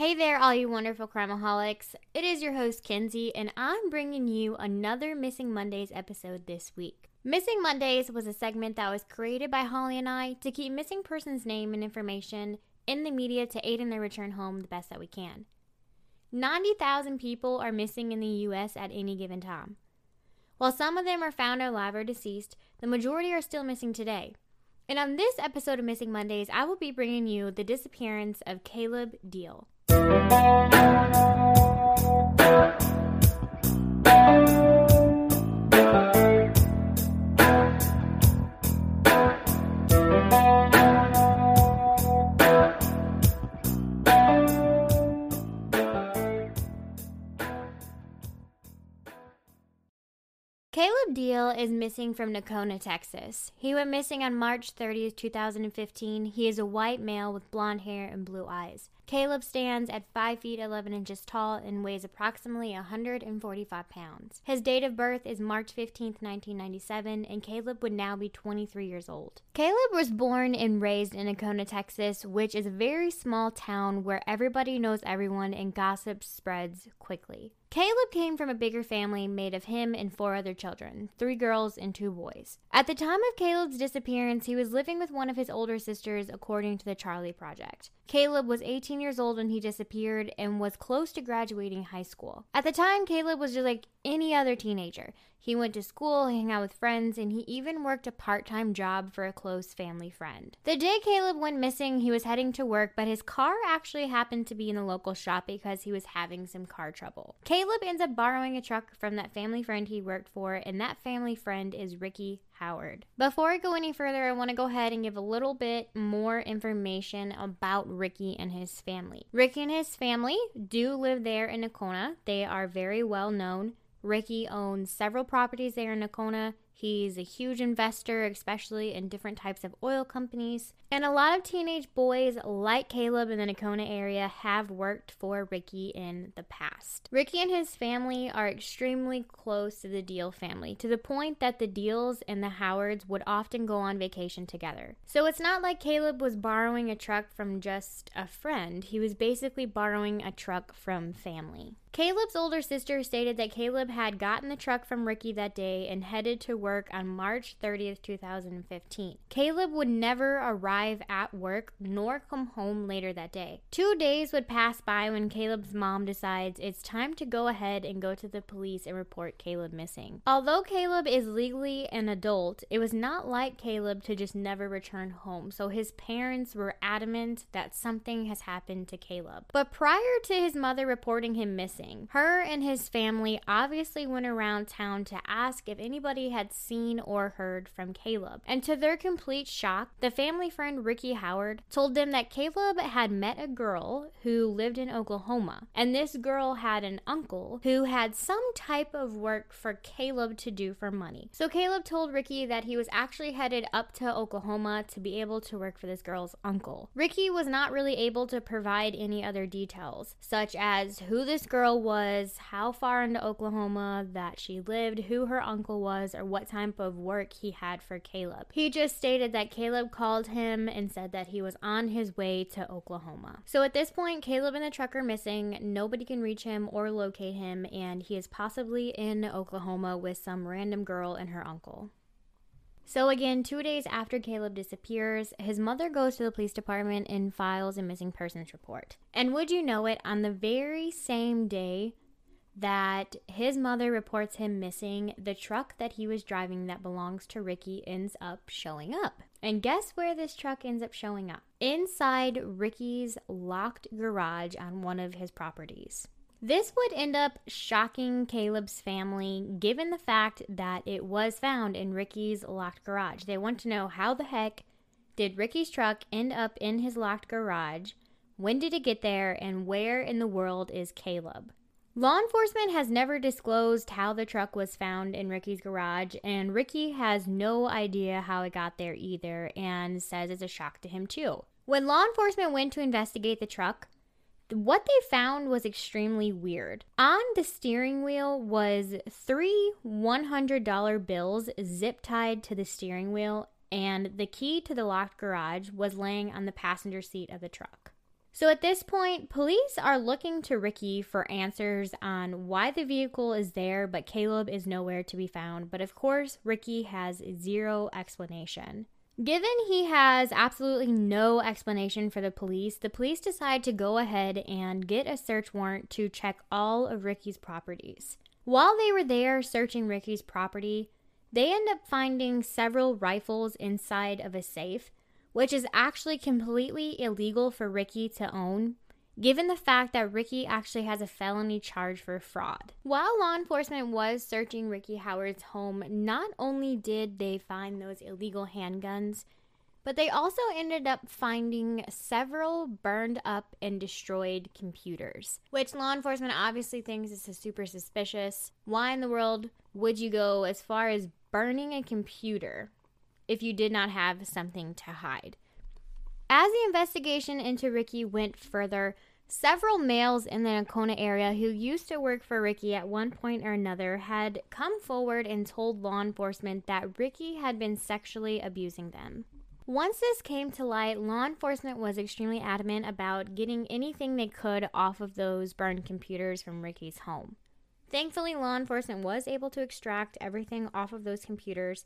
Hey there, all you wonderful crimeaholics. It is your host, Kenzie, and I'm bringing you another Missing Mondays episode this week. Missing Mondays was a segment that was created by Holly and I to keep missing persons' name and information in the media to aid in their return home the best that we can. 90,000 people are missing in the U.S. at any given time. While some of them are found alive or deceased, the majority are still missing today. And on this episode of Missing Mondays, I will be bringing you the disappearance of Caleb Deal. Caleb Deal is missing from Nocona, Texas. He went missing on March 30th, 2015. He is a white male with blonde hair and blue eyes. Caleb stands at 5 feet 11 inches tall and weighs approximately 145 pounds. His date of birth is March 15, 1997, and Caleb would now be 23 years old. Caleb was born and raised in Nocona, Texas, which is a very small town where everybody knows everyone and gossip spreads quickly. Caleb came from a bigger family made of him and four other children three girls and two boys. At the time of Caleb's disappearance, he was living with one of his older sisters, according to the Charlie Project. Caleb was 18 years old when he disappeared and was close to graduating high school. At the time, Caleb was just like any other teenager. He went to school, hung out with friends, and he even worked a part time job for a close family friend. The day Caleb went missing, he was heading to work, but his car actually happened to be in the local shop because he was having some car trouble. Caleb ends up borrowing a truck from that family friend he worked for, and that family friend is Ricky Howard. Before I go any further, I want to go ahead and give a little bit more information about Ricky and his family. Ricky and his family do live there in Nocona. They are very well known. Ricky owns several properties there in Nocona. He's a huge investor, especially in different types of oil companies. And a lot of teenage boys like Caleb in the Nocona area have worked for Ricky in the past. Ricky and his family are extremely close to the Deal family, to the point that the Deals and the Howards would often go on vacation together. So it's not like Caleb was borrowing a truck from just a friend, he was basically borrowing a truck from family. Caleb's older sister stated that Caleb had gotten the truck from Ricky that day and headed to work on March 30th, 2015. Caleb would never arrive at work nor come home later that day. Two days would pass by when Caleb's mom decides it's time to go ahead and go to the police and report Caleb missing. Although Caleb is legally an adult, it was not like Caleb to just never return home, so his parents were adamant that something has happened to Caleb. But prior to his mother reporting him missing, missing. Her and his family obviously went around town to ask if anybody had seen or heard from Caleb. And to their complete shock, the family friend Ricky Howard told them that Caleb had met a girl who lived in Oklahoma. And this girl had an uncle who had some type of work for Caleb to do for money. So Caleb told Ricky that he was actually headed up to Oklahoma to be able to work for this girl's uncle. Ricky was not really able to provide any other details, such as who this girl was, how far into Oklahoma that she lived, who her uncle was, or what type of work he had for Caleb. He just stated that Caleb called him and said that he was on his way to Oklahoma. So at this point, Caleb and the truck are missing. Nobody can reach him or locate him, and he is possibly in Oklahoma with some random girl and her uncle. So, again, two days after Caleb disappears, his mother goes to the police department and files a missing persons report. And would you know it, on the very same day that his mother reports him missing, the truck that he was driving that belongs to Ricky ends up showing up. And guess where this truck ends up showing up? Inside Ricky's locked garage on one of his properties. This would end up shocking Caleb's family given the fact that it was found in Ricky's locked garage. They want to know how the heck did Ricky's truck end up in his locked garage? When did it get there? And where in the world is Caleb? Law enforcement has never disclosed how the truck was found in Ricky's garage, and Ricky has no idea how it got there either and says it's a shock to him too. When law enforcement went to investigate the truck, what they found was extremely weird. On the steering wheel was three $100 bills zip tied to the steering wheel, and the key to the locked garage was laying on the passenger seat of the truck. So at this point, police are looking to Ricky for answers on why the vehicle is there, but Caleb is nowhere to be found. But of course, Ricky has zero explanation. Given he has absolutely no explanation for the police, the police decide to go ahead and get a search warrant to check all of Ricky's properties. While they were there searching Ricky's property, they end up finding several rifles inside of a safe which is actually completely illegal for Ricky to own, given the fact that Ricky actually has a felony charge for fraud. While law enforcement was searching Ricky Howard's home, not only did they find those illegal handguns, but they also ended up finding several burned up and destroyed computers, which law enforcement obviously thinks is super suspicious. Why in the world would you go as far as burning a computer if you did not have something to hide. As the investigation into Ricky went further, several males in the Nocona area who used to work for Ricky at one point or another had come forward and told law enforcement that Ricky had been sexually abusing them. Once this came to light, law enforcement was extremely adamant about getting anything they could off of those burned computers from Ricky's home. Thankfully, law enforcement was able to extract everything off of those computers,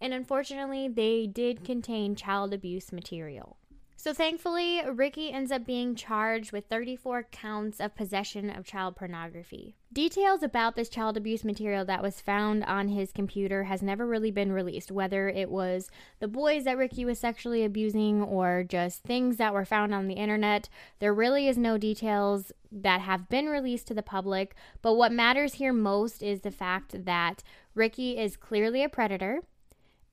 and unfortunately, they did contain child abuse material. So thankfully, Ricky ends up being charged with 34 counts of possession of child pornography. Details about this child abuse material that was found on his computer has never really been released, whether it was the boys that Ricky was sexually abusing or just things that were found on the internet. There really is no details that have been released to the public, but what matters here most is the fact that Ricky is clearly a predator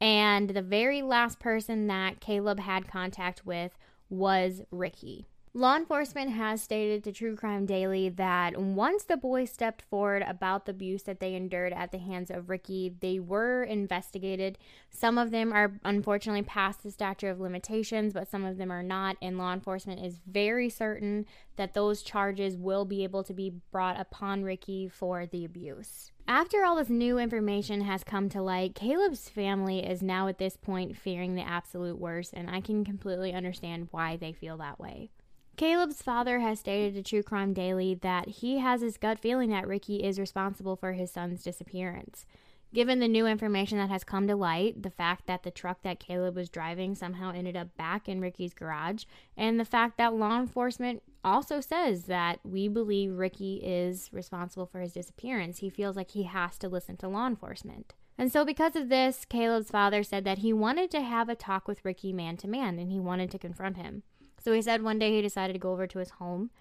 and the very last person that Caleb had contact with was Ricky. Law enforcement has stated to True Crime Daily that once the boys stepped forward about the abuse that they endured at the hands of Ricky, they were investigated. Some of them are unfortunately past the statute of limitations, but some of them are not. And law enforcement is very certain that those charges will be able to be brought upon Ricky for the abuse. After all this new information has come to light, Caleb's family is now at this point fearing the absolute worst, and I can completely understand why they feel that way. Caleb's father has stated to True Crime Daily that he has his gut feeling that Ricky is responsible for his son's disappearance. Given the new information that has come to light, the fact that the truck that Caleb was driving somehow ended up back in Ricky's garage, and the fact that law enforcement also says that we believe Ricky is responsible for his disappearance, he feels like he has to listen to law enforcement. And so, because of this, Caleb's father said that he wanted to have a talk with Ricky man to man and he wanted to confront him. So he said one day he decided to go over to his home.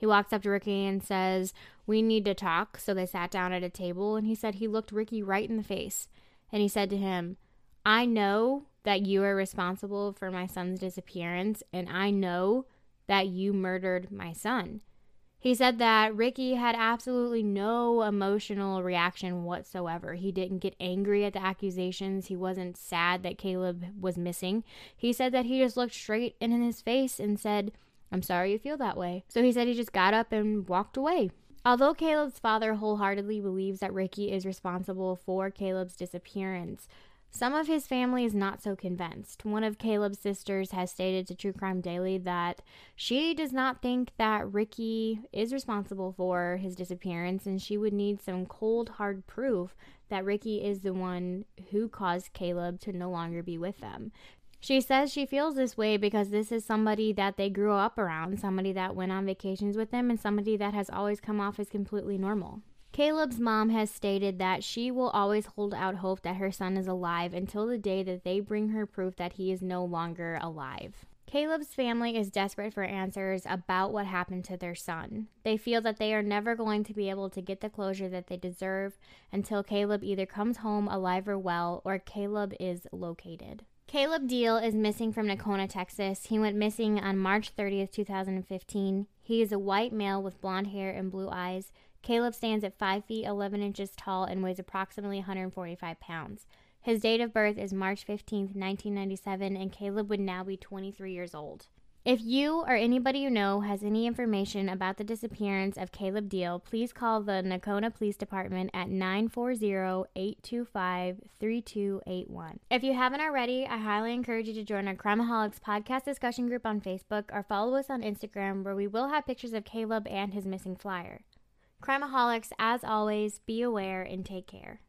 He walks up to Ricky and says, We need to talk. So they sat down at a table and he said he looked Ricky right in the face. And he said to him, I know that you are responsible for my son's disappearance, and I know that you murdered my son. He said that Ricky had absolutely no emotional reaction whatsoever. He didn't get angry at the accusations. He wasn't sad that Caleb was missing. He said that he just looked straight in his face and said, I'm sorry you feel that way. So he said he just got up and walked away. Although Caleb's father wholeheartedly believes that Ricky is responsible for Caleb's disappearance, some of his family is not so convinced. One of Caleb's sisters has stated to True Crime Daily that she does not think that Ricky is responsible for his disappearance and she would need some cold, hard proof that Ricky is the one who caused Caleb to no longer be with them. She says she feels this way because this is somebody that they grew up around, somebody that went on vacations with them, and somebody that has always come off as completely normal. Caleb's mom has stated that she will always hold out hope that her son is alive until the day that they bring her proof that he is no longer alive. Caleb's family is desperate for answers about what happened to their son. They feel that they are never going to be able to get the closure that they deserve until Caleb either comes home alive or well or Caleb is located. Caleb Deal is missing from Nocona, Texas. He went missing on March 30th, 2015. He is a white male with blonde hair and blue eyes. Caleb stands at 5 feet 11 inches tall and weighs approximately 145 pounds. His date of birth is March 15, 1997, and Caleb would now be 23 years old. If you or anybody you know has any information about the disappearance of Caleb Deal, please call the Nocona Police Department at 940-825-3281. If you haven't already, I highly encourage you to join our Crimeaholics podcast discussion group on Facebook or follow us on Instagram where we will have pictures of Caleb and his missing flyer. Crimeaholics, as always, be aware and take care.